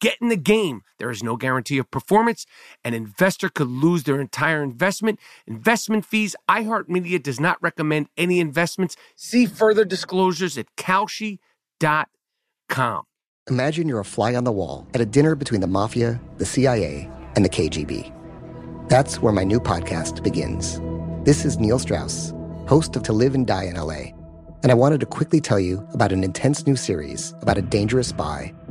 Get in the game. There is no guarantee of performance. An investor could lose their entire investment. Investment fees. iHeartMedia does not recommend any investments. See further disclosures at Kalshi.com. Imagine you're a fly on the wall at a dinner between the mafia, the CIA, and the KGB. That's where my new podcast begins. This is Neil Strauss, host of To Live and Die in LA, and I wanted to quickly tell you about an intense new series about a dangerous spy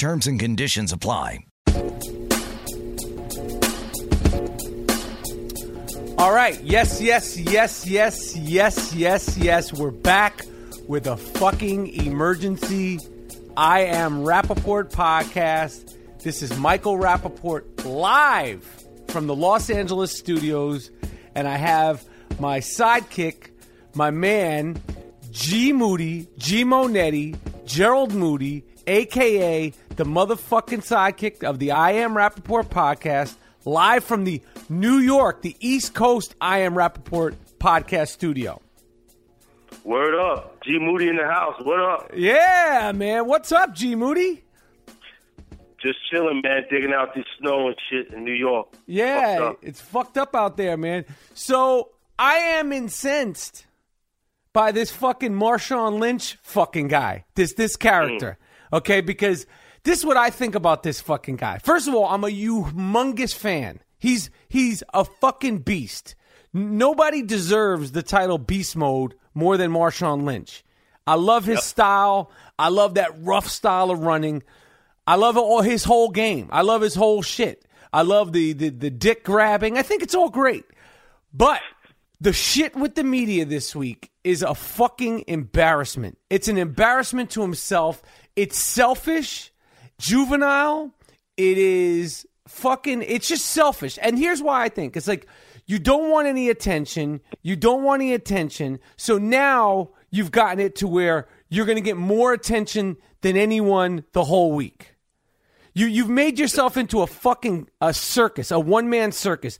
Terms and conditions apply. All right. Yes, yes, yes, yes, yes, yes, yes. We're back with a fucking emergency. I am Rappaport podcast. This is Michael Rappaport live from the Los Angeles studios. And I have my sidekick, my man, G Moody, G Monetti, Gerald Moody, aka the motherfucking sidekick of the I Am Rappaport podcast, live from the New York, the East Coast I Am Rappaport podcast studio. Word up. G Moody in the house. What up? Yeah, man. What's up, G Moody? Just chilling, man, digging out this snow and shit in New York. Yeah, Fucked it's fucked up out there, man. So I am incensed by this fucking Marshawn Lynch fucking guy. This this character. Mm. Okay, because this is what I think about this fucking guy. First of all, I'm a humongous fan. He's he's a fucking beast. Nobody deserves the title beast mode more than Marshawn Lynch. I love his style. I love that rough style of running. I love all his whole game. I love his whole shit. I love the, the the dick grabbing. I think it's all great. But the shit with the media this week is a fucking embarrassment. It's an embarrassment to himself. It's selfish, juvenile. It is fucking, it's just selfish. And here's why I think it's like you don't want any attention. You don't want any attention. So now you've gotten it to where you're going to get more attention than anyone the whole week. You you've made yourself into a fucking a circus, a one man circus,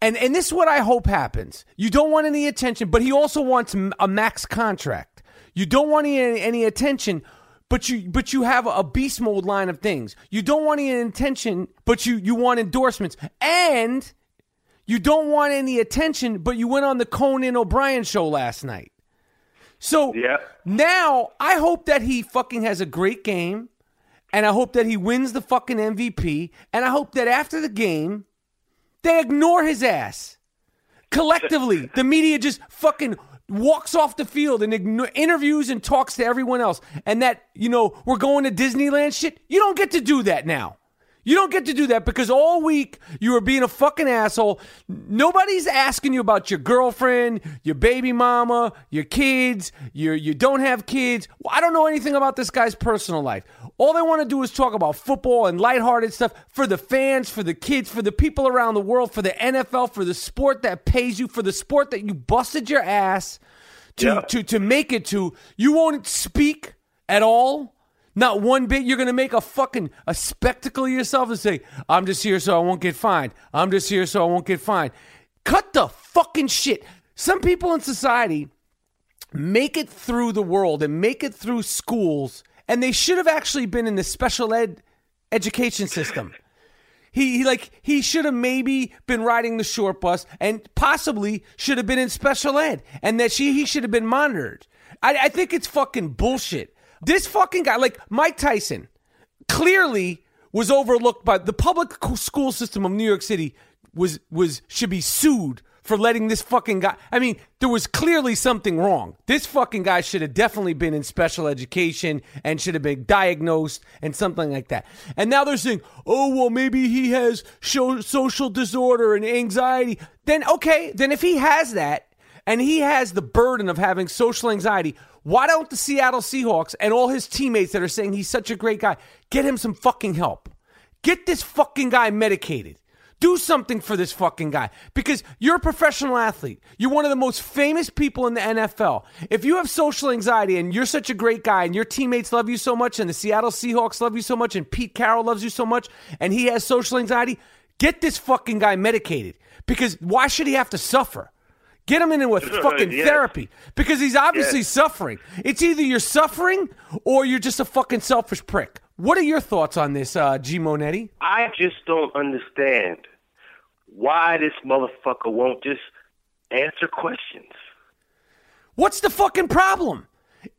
and and this is what I hope happens. You don't want any attention, but he also wants a max contract. You don't want any any attention, but you but you have a beast mode line of things. You don't want any attention, but you you want endorsements, and you don't want any attention, but you went on the Conan O'Brien show last night. So Yeah. now I hope that he fucking has a great game. And I hope that he wins the fucking MVP. And I hope that after the game, they ignore his ass. Collectively, the media just fucking walks off the field and interviews and talks to everyone else. And that, you know, we're going to Disneyland shit. You don't get to do that now. You don't get to do that because all week you were being a fucking asshole. Nobody's asking you about your girlfriend, your baby mama, your kids, your you don't have kids. I don't know anything about this guy's personal life. All they want to do is talk about football and lighthearted stuff for the fans, for the kids, for the people around the world, for the NFL, for the sport that pays you, for the sport that you busted your ass to Yeah. to to make it to. You won't speak at all. Not one bit. You're gonna make a fucking a spectacle of yourself and say, "I'm just here so I won't get fined. I'm just here so I won't get fined." Cut the fucking shit. Some people in society make it through the world and make it through schools, and they should have actually been in the special ed education system. He, he like he should have maybe been riding the short bus and possibly should have been in special ed and that she he should have been monitored. I, I think it's fucking bullshit. This fucking guy, like Mike Tyson, clearly was overlooked by the public school system of New York City was was should be sued for letting this fucking guy I mean there was clearly something wrong. This fucking guy should have definitely been in special education and should have been diagnosed and something like that. And now they're saying, "Oh, well maybe he has sho- social disorder and anxiety." Then okay, then if he has that and he has the burden of having social anxiety, why don't the Seattle Seahawks and all his teammates that are saying he's such a great guy get him some fucking help? Get this fucking guy medicated. Do something for this fucking guy because you're a professional athlete. You're one of the most famous people in the NFL. If you have social anxiety and you're such a great guy and your teammates love you so much and the Seattle Seahawks love you so much and Pete Carroll loves you so much and he has social anxiety, get this fucking guy medicated because why should he have to suffer? Get him in with fucking Yes. therapy because he's obviously Yes. suffering. It's either you're suffering or you're just a fucking selfish prick. What are your thoughts on this, uh, G Monetti? I just don't understand why this motherfucker won't just answer questions. What's the fucking problem?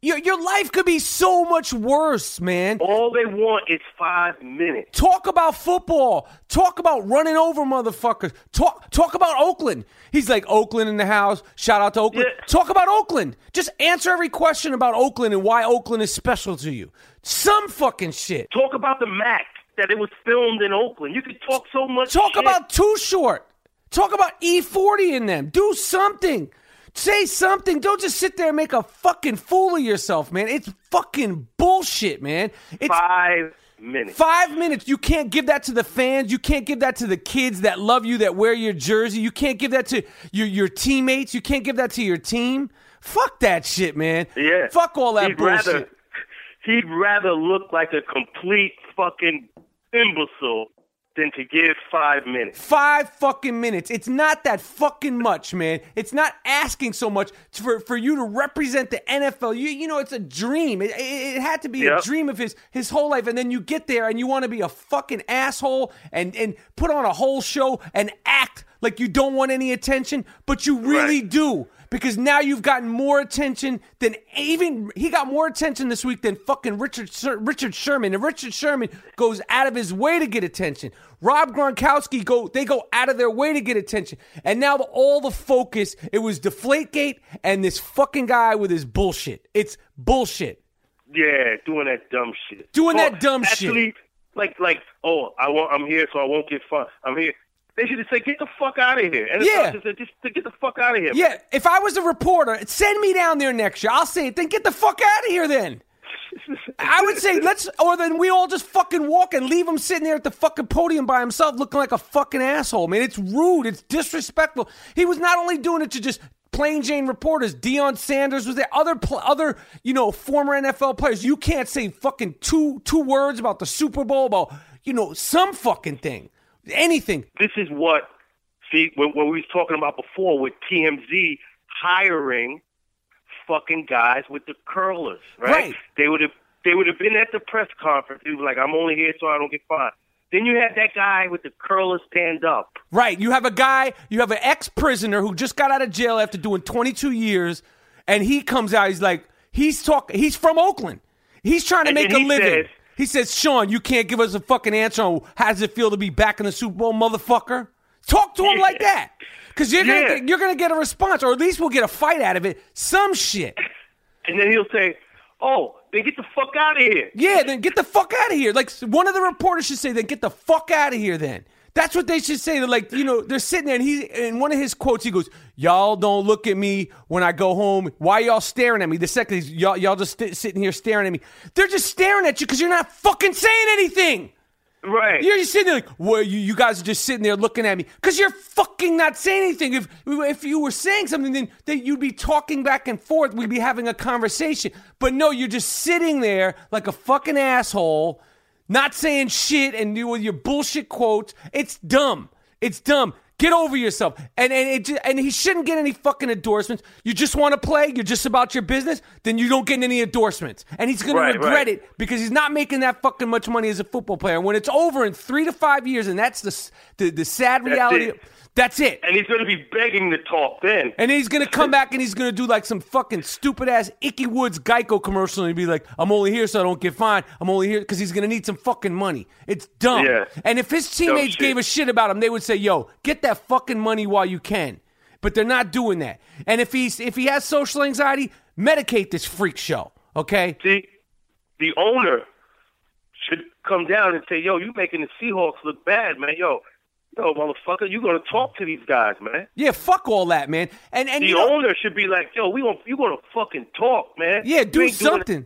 Your, your life could be so much worse, man. All they want is five minutes. Talk about football. Talk about running over motherfuckers. Talk talk about Oakland. He's like Oakland in the house. Shout out to Oakland. Yeah. Talk about Oakland. Just answer every question about Oakland and why Oakland is special to you. Some fucking shit. Talk about the Mack that it was filmed in Oakland. You could talk so much. Talk shit. about Too Short. Talk about E40 in them. Do something. Say something. Don't just sit there and make a fucking fool of yourself, man. It's fucking bullshit, man. It's five minutes. Five minutes. You can't give that to the fans. You can't give that to the kids that love you, that wear your jersey. You can't give that to your your teammates. You can't give that to your team. Fuck that shit, man. Yeah. Fuck all that he'd bullshit. Rather, he'd rather look like a complete fucking imbecile than to give five minutes. Five fucking minutes. It's not that fucking much, man. It's not asking so much for, for you to represent the NFL. You you know, it's a dream. It, it, it had to be a dream of his his whole life, and then you get there and you want to be a fucking asshole and and put on a whole show and act like you don't want any attention, but you really Right. do. Because now you've gotten more attention than even he got more attention this week than fucking Richard Richard Sherman. And Richard Sherman goes out of his way to get attention. Rob Gronkowski go they go out of their way to get attention. And now all the focus it was Deflategate and this fucking guy with his bullshit. It's bullshit. Yeah, doing that dumb shit. Doing Well, that oh, dumb shit. Like, like, oh, I want, I'm here, so I won't get fun. I'm here. They should have said, "Get the fuck out of here." And Yeah. just, just to get the fuck out of here. Yeah, if I was a reporter, send me down there next year. I'll say it. Then get the fuck out of here. Then I would say let's, or then we all just fucking walk and leave him sitting there at the fucking podium by himself, looking like a fucking asshole. Man, it's rude. It's disrespectful. He was not only doing it to just plain Jane reporters. Deion Sanders was there. Other, other, you know, former NFL players. You can't say fucking two two words about the Super Bowl about you know some fucking thing, anything. this is what see when, when we was talking about before with TMZ hiring fucking guys with the curlers, right? Right. They would have they would have been at the press conference. He was like, "I'm only here so I don't get fined." Then you had that guy with the curlers stand up. Right. You have a guy, you have an ex prisoner who just got out of jail after doing 22 years, and he comes out. He's like, he's talking, he's from Oakland. He's trying to And make a living. says- he says, Sean, you can't give us a fucking answer on how does it feel to be back in the Super Bowl, motherfucker. Talk to him Yeah. like that. Because you're, gonna get, you're gonna get a response, or at least we'll get a fight out of it. Some shit. And then he'll say, "Oh, then get the fuck out of here. Yeah, then get the fuck out of here. Like one of the reporters should say, then get the fuck out of here. Then that's what they should say. They're like, you know, they're sitting there, and he in one of his quotes, he goes, "Y'all don't look at me when I go home. Why y'all staring at me?" The second he's y'all y'all just st- sitting here staring at me. They're just staring at you because you're not fucking saying anything. Right. You're just sitting there like, well, you, you guys are just sitting there looking at me because you're fucking not saying anything. If if you were saying something, then, then you'd be talking back and forth. We'd be having a conversation. But no, you're just sitting there like a fucking asshole, not saying shit and you with your bullshit quotes. It's dumb. It's dumb. Get over yourself. And and it, and he shouldn't get any fucking endorsements. You just want to play. You're just about your business. Then you don't get any endorsements. And he's gonna Right, regret right. it because he's not making that fucking much money as a football player. When it's over in three to five years, and that's the the, the sad reality. it. That's it. and he's going to be begging to talk then. And he's gonna come back and he's gonna do like some fucking stupid ass Ickey Woods Geico commercial and be like, "I'm only here so I don't get fined. I'm only here because he's gonna need some fucking money." It's dumb. Yeah. And if his teammates gave a shit about him, they would say, "Yo, get that fucking money while you can." But they're not doing that. And if he's if he has social anxiety, medicate this freak show. Okay. See, the owner should come down and say, "Yo, you making the Seahawks look bad, man. Yo, yo, motherfucker, you going to talk to these guys, man." Yeah. Fuck all that, man. And and The you know, owner should be like, "Yo, we going you to fucking talk, man. Yeah, do something.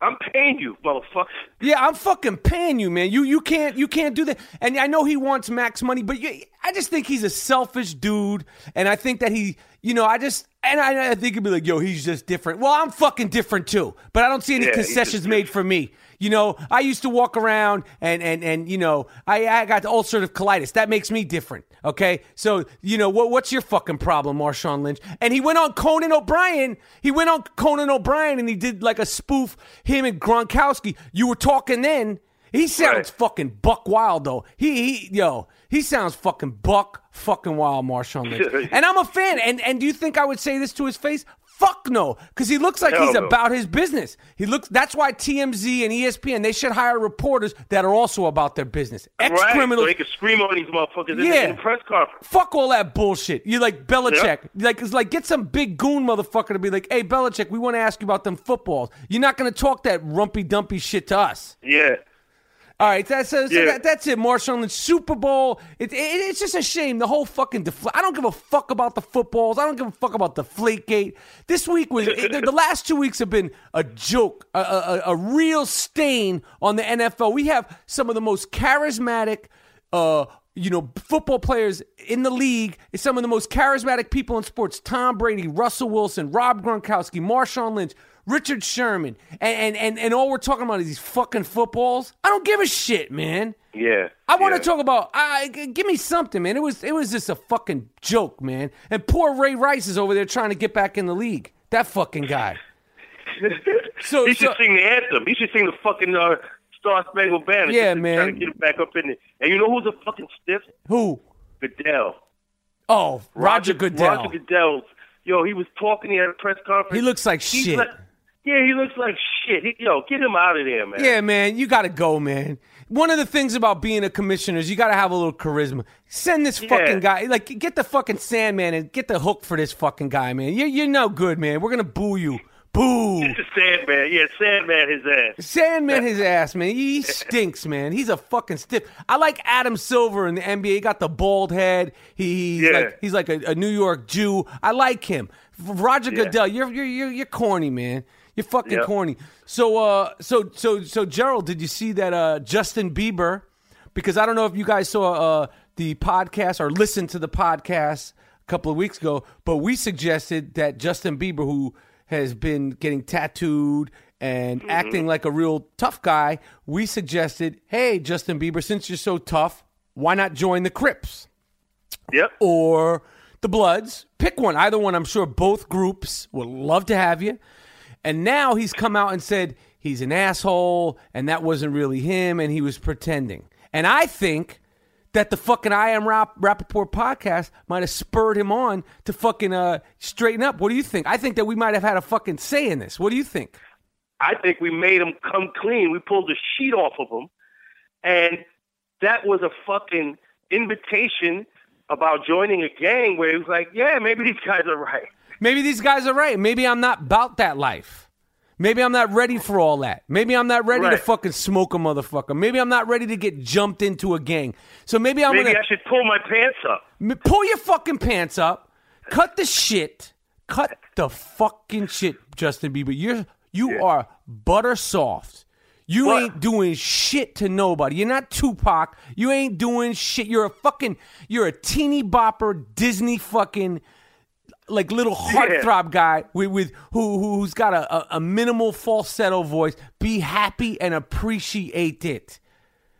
I'm paying you, motherfucker." Yeah, I'm fucking paying you, man. You you can't you can't do that. And I know he wants max money, but you, I just think he's a selfish dude, and I think that he, you know, I just and I, I think he'd be like, yo, he's just different. Well, I'm fucking different too, but I don't see any Yeah, concessions made for me. You know, I used to walk around and and and you know, I I got ulcerative colitis. That makes me different. Okay, so you know what what's your fucking problem, Marshawn Lynch? And he went on Conan O'Brien. He went on Conan O'Brien and he did like a spoof. Him and Gronkowski. You were talking then. He sounds Right. fucking buck wild though. He, he yo, he sounds fucking buck fucking wild, Marshawn Lynch. and I'm a fan. And and do you think I would say this to his face? Fuck no, because he looks like Hell he's no. about his business. He looks. That's why TMZ and ESPN they should hire reporters that are also about their business. Ex Right, criminals. so he can scream on these motherfuckers Yeah. in the press conference. Fuck all that bullshit. You like Belichick. Like it's like get some big goon motherfucker to be like, hey Belichick, we want to ask you about them footballs. You're not gonna talk that rumpy dumpy shit to us. Yeah. All right, that's so Yeah. that, that's it. Marshawn Lynch Super Bowl. It, it, it's just a shame. The whole fucking defla- I don't give a fuck about the footballs. I don't give a fuck about the Gate. This week was the, the last two weeks have been a joke, a, a, a real stain on the NFL. We have some of the most charismatic. Uh, you know, football players in the league is some of the most charismatic people in sports. Tom Brady, Russell Wilson, Rob Gronkowski, Marshawn Lynch, Richard Sherman, and and and, and all we're talking about is these fucking footballs. I don't give a shit, man. Yeah. I want yeah. to talk about. I give me something, man. It was it was just a fucking joke, man. And poor Ray Rice is over there trying to get back in the league. That fucking guy. So, he should so sing the anthem. He should sing the fucking uh, Star Spangled Banner. Yeah, man. Try to get him back up in there. And you know who's a fucking stiff? who? Goodell. Oh, Roger, Goodell. Roger Goodell. Yo, he was talking. He had a press conference. He looks like He's shit. like- yeah, he looks like shit. He, yo, get him out of there, man. Yeah, man, you got to go, man. One of the things about being a commissioner is you got to have a little charisma. Send this fucking guy, like, get the fucking Sandman and get the hook for this fucking guy, man. You're, you're no good, man. We're gonna boo you. Boo. Sandman. Yeah, Sandman his ass. Sandman his ass, man. He stinks, man. He's a fucking stiff. I like Adam Silver in the NBA. He got the bald head. He, he's Yeah. like he's like a, a New York Jew. I like him. Roger Yeah. Goodell, you're you're you're you're corny, man. You're fucking Yep. corny. So uh so so so Gerald, did you see that uh Justin Bieber? Because I don't know if you guys saw uh the podcast or listened to the podcast a couple of weeks ago, but we suggested that Justin Bieber, who has been getting tattooed and Mm-hmm. acting like a real tough guy, we suggested, hey, Justin Bieber, since you're so tough, why not join the Crips Yep. or the Bloods? Pick one. Either one. I'm sure both groups would love to have you. And now he's come out and said he's an asshole and that wasn't really him and he was pretending. And I think that the fucking I Am Rap- Rappaport podcast might have spurred him on to fucking uh, straighten up. What do you think? I think that we might have had a fucking say in this. What do you think? I think we made him come clean. We pulled the sheet off of him, and that was a fucking invitation about joining a gang where he was like, "Yeah, maybe these guys are right." Maybe these guys are right. Maybe I'm not about that life. Maybe I'm not ready for all that. Maybe I'm not ready to fucking smoke a motherfucker. Maybe I'm not ready to get jumped into a gang. So maybe I'm Maybe gonna I should pull my pants up. Pull your fucking pants up. Cut the shit. Cut the fucking shit, Justin Bieber. You're you are butter soft. You What? ain't doing shit to nobody. You're not Tupac. You ain't doing shit. You're a fucking you're a teeny bopper Disney fucking like little heartthrob guy with, with who who- who's got a, a, a minimal falsetto voice. Be happy and appreciate it.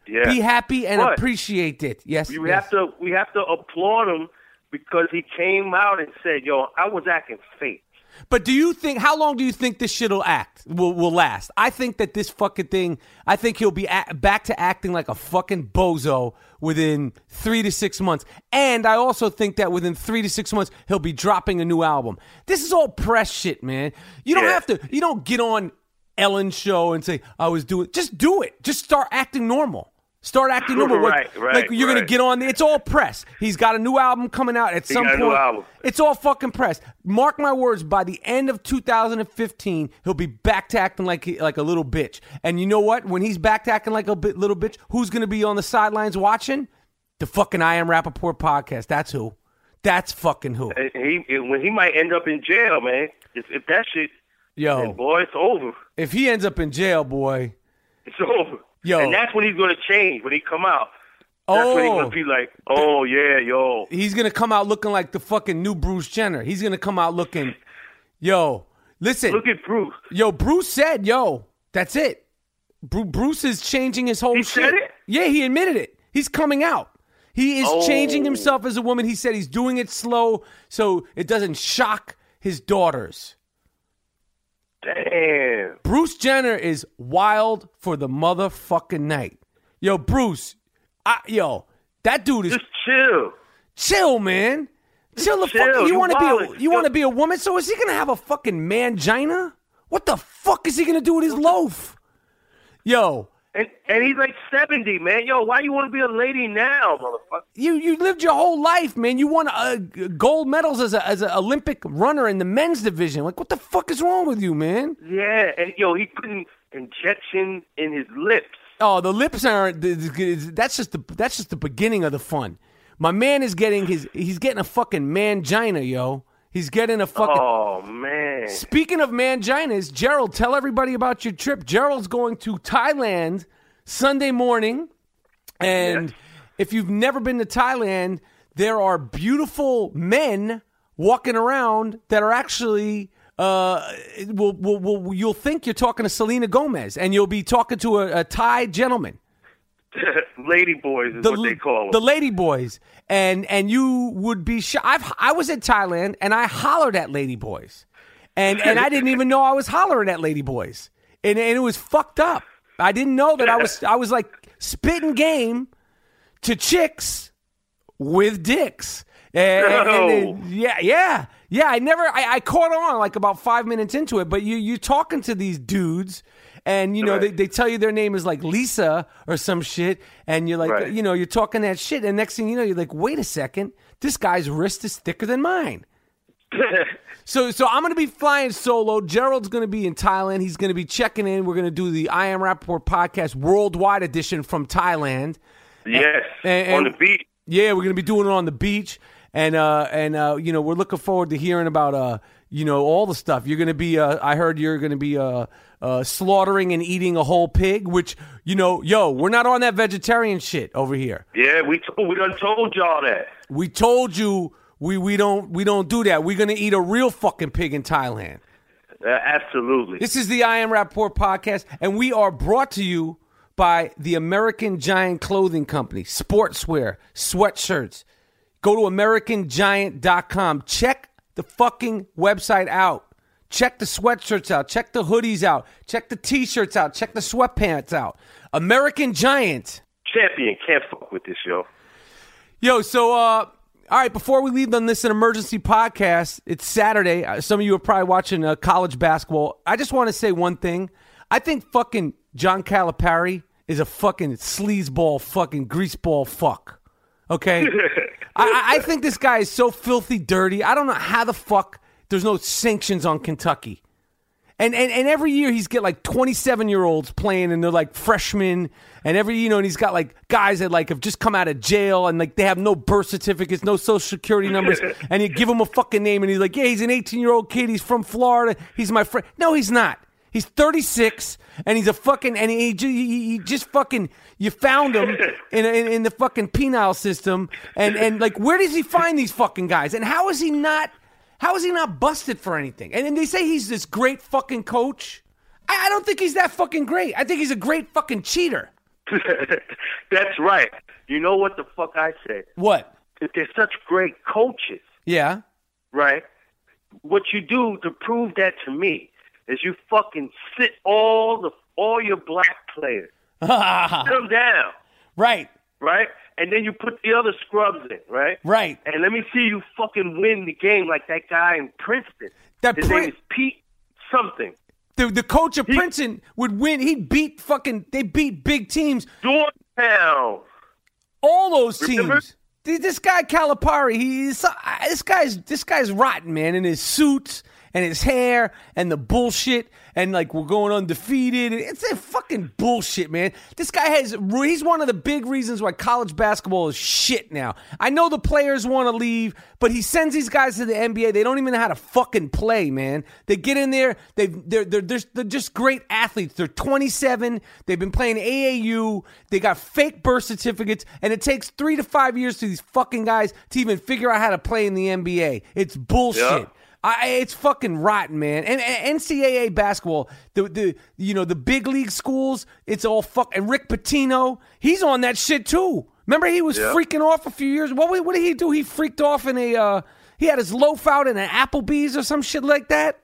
Yeah. Be happy and But appreciate it. Yes. We yes. have to we have to applaud him because he came out and said, "Yo, I was acting fake." But do you think how long do you think this shit'll act will will last? I think that this fucking thing. I think he'll be a back to acting like a fucking bozo within three to six months, and I also think that within three to six months he'll be dropping a new album. This is all press shit, man. You don't Yeah. have to. You don't get on Ellen's show and say I was doing. Just do it. Just start acting normal. Start acting normal. Like- Right, right, like you're gonna get on. It's all press. He's got a new album coming out at some got a point. new album. It's all fucking press. Mark my words. By the end of 2015, he'll be back to acting like he- like a little bitch. And you know what? When he's back to acting like a bit, little bitch, who's going to be on the sidelines watching? The fucking I Am Rappaport podcast. That's who. That's fucking who. He when he might end up in jail, man. If if that shit, Yo, boy, it's over. if he ends up in jail, boy. It's over. Yo. and that's when he's gonna change when he come out. That's when he's Oh, gonna be like, "Oh yeah, yo." he's gonna come out looking like the fucking new Bruce Jenner. He's gonna come out looking, yo. Listen, Look at Bruce. Yo, Bruce said, "Yo, that's it." Bru- Bruce is changing his whole He shit. said it? Yeah, he admitted it. He's coming out. He is Oh. changing himself as a woman. He said he's doing it slow so it doesn't shock his daughters. Damn. Bruce Jenner is wild for the motherfucking night. Yo, Bruce, I, yo, that dude is Just chill. chill, man. Chill the chill. fuck. You You want to be a you want to be a woman? So is he gonna have a fucking mangina? What the fuck is he gonna do with his loaf? Yo, And and he's like seventy, man. Yo, why you want to be a lady now, motherfucker? you you lived your whole life, man. You won uh, gold medals as a as an Olympic runner in the men's division. Like, what the fuck is wrong with you, man? Yeah, and yo, he putting injection in his lips. Oh, the lips aren't. th- th- That's just the that's just the beginning of the fun. My man is getting his. He's getting a fucking mangina, yo. He's getting a fucking. Oh man. Speaking of manginas, Gerald, tell everybody about your trip. Gerald's going to Thailand Sunday morning. And Yes. if you've never been to Thailand, there are beautiful men walking around that are actually. Uh, will, will, will, you'll think you're talking to Selena Gomez, and you'll be talking to a, a Thai gentleman Lady boys is the, what they call it. the lady boys, and and you would be shy. I've I was in Thailand and I hollered at lady boys, and and I didn't even know I was hollering at lady boys, and and it was fucked up. I didn't know that I was I was like spitting game to chicks with dicks. And, and- and- yeah, yeah, yeah. I never, I, I caught on like about five minutes into it. But you, you talking to these dudes, and you know they, Right. they tell you their name is like Lisa or some shit, and you're like, Right. you know, you're talking that shit, and next thing you know, you're like, wait a second, this guy's wrist is thicker than mine. So, so I'm going to be flying solo. Gerald's going to be in Thailand. He's going to be checking in. We're going to do the I Am Rappaport podcast worldwide edition from Thailand. yes, and- on the beat. Yeah, we're gonna be doing it on the beach, and uh, and uh, you know, we're looking forward to hearing about uh, you know, all the stuff. You're gonna be, uh, I heard you're gonna be uh, uh, slaughtering and eating a whole pig, which you know, yo, we're not on that vegetarian shit over here. Yeah, we told, we done told y'all that. We told you we we don't we don't do that. We're gonna eat a real fucking pig in Thailand. Uh, absolutely. This is the I Am Rappaport podcast, and we are brought to you by the American Giant Clothing Company, sportswear, sweatshirts. Go to AmericanGiant.com. Check the fucking website out. Check the sweatshirts out. Check the hoodies out. Check the t shirts out. Check the sweatpants out. American Giant. Champion can't fuck with this, yo. Yo, so uh all right, before we leave on this an emergency podcast, it's Saturday. Uh, Some of you are probably watching uh, college basketball. I just want to say one thing. I think fucking John Calipari is a fucking sleazeball, fucking greaseball fuck. Okay? I, I- think this guy is so filthy dirty. I don't know how the fuck there's no sanctions on Kentucky. And, and and every year he's get like 27 year olds playing and they're like freshmen and every you know and he's got like guys that like have just come out of jail and like they have no birth certificates, no social security numbers and you give him a fucking name and he's like, "Yeah, he's an 18 year old kid. He's from Florida. He's my friend." No, he's not. He's 36 and he's a fucking and he, he, he just fucking you found him in, in in the fucking penile system and and like where does he find these fucking guys and how is he not how is he not busted for anything? And then they say he's this great fucking coach. I, I don't think he's that fucking great. I think he's a great fucking cheater. That's right. You know what the fuck I say? What? That they're such great coaches, Yeah. right? What you do to prove that to me is you fucking sit all the all your black players, sit them down, right. right? And then you put the other scrubs in, right? Right. And let me see you fucking win the game like that guy in Princeton. That His Prin- name is Pete something. The the coach of He- Princeton would win. He'd beat fucking. They beat big teams. Georgetown. All those Remember? teams. Th- This guy Calipari, he's uh, this guy's this guy's rotten, man. In his suits and his hair and the bullshit and like we're going undefeated. It's a fucking bullshit, man. This guy has he's one of the big reasons why college basketball is shit now. I know the players want to leave, but he sends these guys to the NBA. They don't even know how to fucking play, man. They get in there, they they're they're just, they're just great athletes. They're 27. They've been playing AAU. They got fake birth certificates, and it takes three to five years for these fucking guys to even figure out how to play in the NBA. It's bullshit. Yeah. I, it's fucking rotten, man. And, and NCAA basketball, the the you know the big league schools, it's all fuck. And Rick Pitino, he's on that shit too. Remember, he was Yeah. freaking off a few years. What what did he do? He freaked off in a. Uh, he had his loaf out in an Applebee's or some shit like that.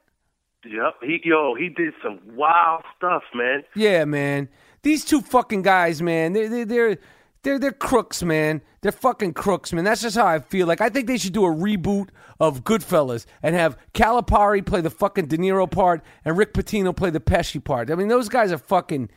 Yep. He yo, he did some wild stuff, man. Yeah, man. These two fucking guys, man. They're they're they're they're, they're crooks, man. They're fucking crooks, man. That's just how I feel. Like I think they should do a reboot of Goodfellas and have Calipari play the fucking De Niro part and Rick Pitino play the Pesci part. I mean, those guys are fucking.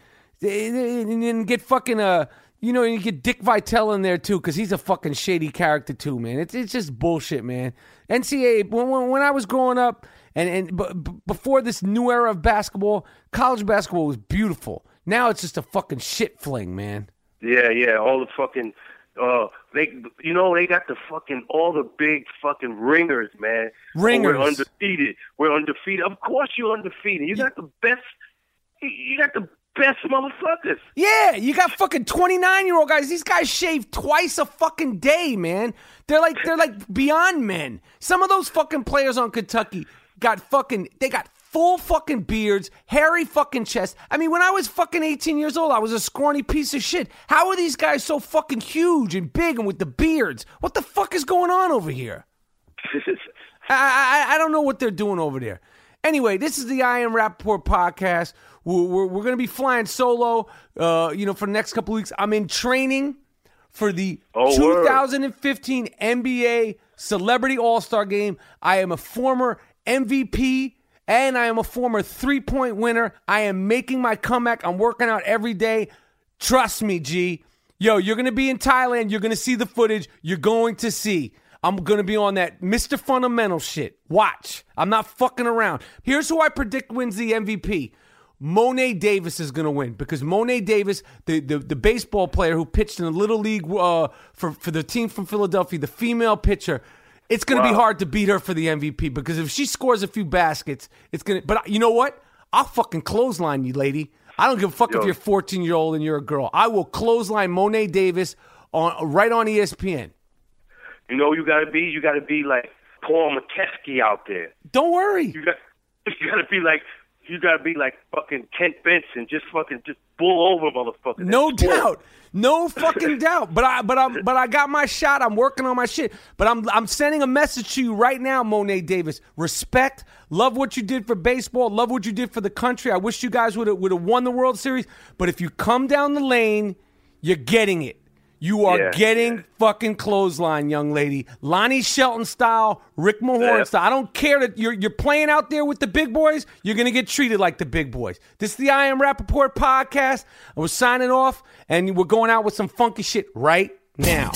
And then get fucking uh. You know, you get Dick Vitale in there too, because he's a fucking shady character too, man. It's it's just bullshit, man. NCAA. When when, when I was growing up, and and b- before this new era of basketball, college basketball was beautiful. Now it's just a fucking shit fling, man. Yeah, yeah. All the fucking uh they you know, they got the fucking all the big fucking ringers, man. Oh, Ringers. we're undefeated. We're undefeated. Of course you're undefeated. You got the best you- you got the best motherfuckers. Yeah, you got fucking 29 year old guys. These guys shave twice a fucking day, man. They're like they're like beyond men. Some of those fucking players on Kentucky got fucking they got full fucking beards, hairy fucking chest. I mean, when I was fucking 18 years old, I was a scrawny piece of shit. How are these guys so fucking huge and big and with the beards? What the fuck is going on over here? I, I, I don't know what they're doing over there. Anyway, this is the I Am Rappaport podcast. We're, we're, we're going to be flying solo, uh, you know, for the next couple weeks. I'm in training for the Oh, word. 2015 NBA Celebrity All Star Game. I am a former MVP and I am a former three point winner. I am making my comeback. I'm working out every day. Trust me, G. Yo, you're going to be in Thailand. You're going to see the footage. You're going to see. I'm going to be on that Mr. Fundamental shit. Watch. I'm not fucking around. Here's who I predict wins the MVP. Mo'ne Davis is going to win because Mo'ne Davis, the, the, the baseball player who pitched in the Little League uh, for, for the team from Philadelphia, the female pitcher, it's going to be hard to beat her for the MVP because if she scores a few baskets, it's going to. But you know what? I'll fucking clothesline you, lady. I don't give a fuck if you're 14 year old and you're a girl. I will clothesline Mo'ne Davis on right on ESPN. you know you gotta be? You gotta be like Paul Mokeski out there. Don't worry. You got you gotta be like you gotta be like fucking Kent Benson, just fucking just bull over motherfucker. No That's doubt. No fucking doubt. But I but I'm but I got my shot. I'm working on my shit. But I'm I'm sending a message to you right now, Mo'ne Davis. Respect. Love what you did for baseball. Love what you did for the country. I wish you guys would have would have won the World Series. But if you come down the lane, you're getting it. You are Yeah, getting fucking clothesline, young lady. Lonnie Shelton style, Rick Mahorn Yeah. style. I don't care that you're you're playing out there with the big boys. You're gonna get treated like the big boys. This is the I Am Rappaport podcast. I was signing off, and we're going out with some funky shit right now.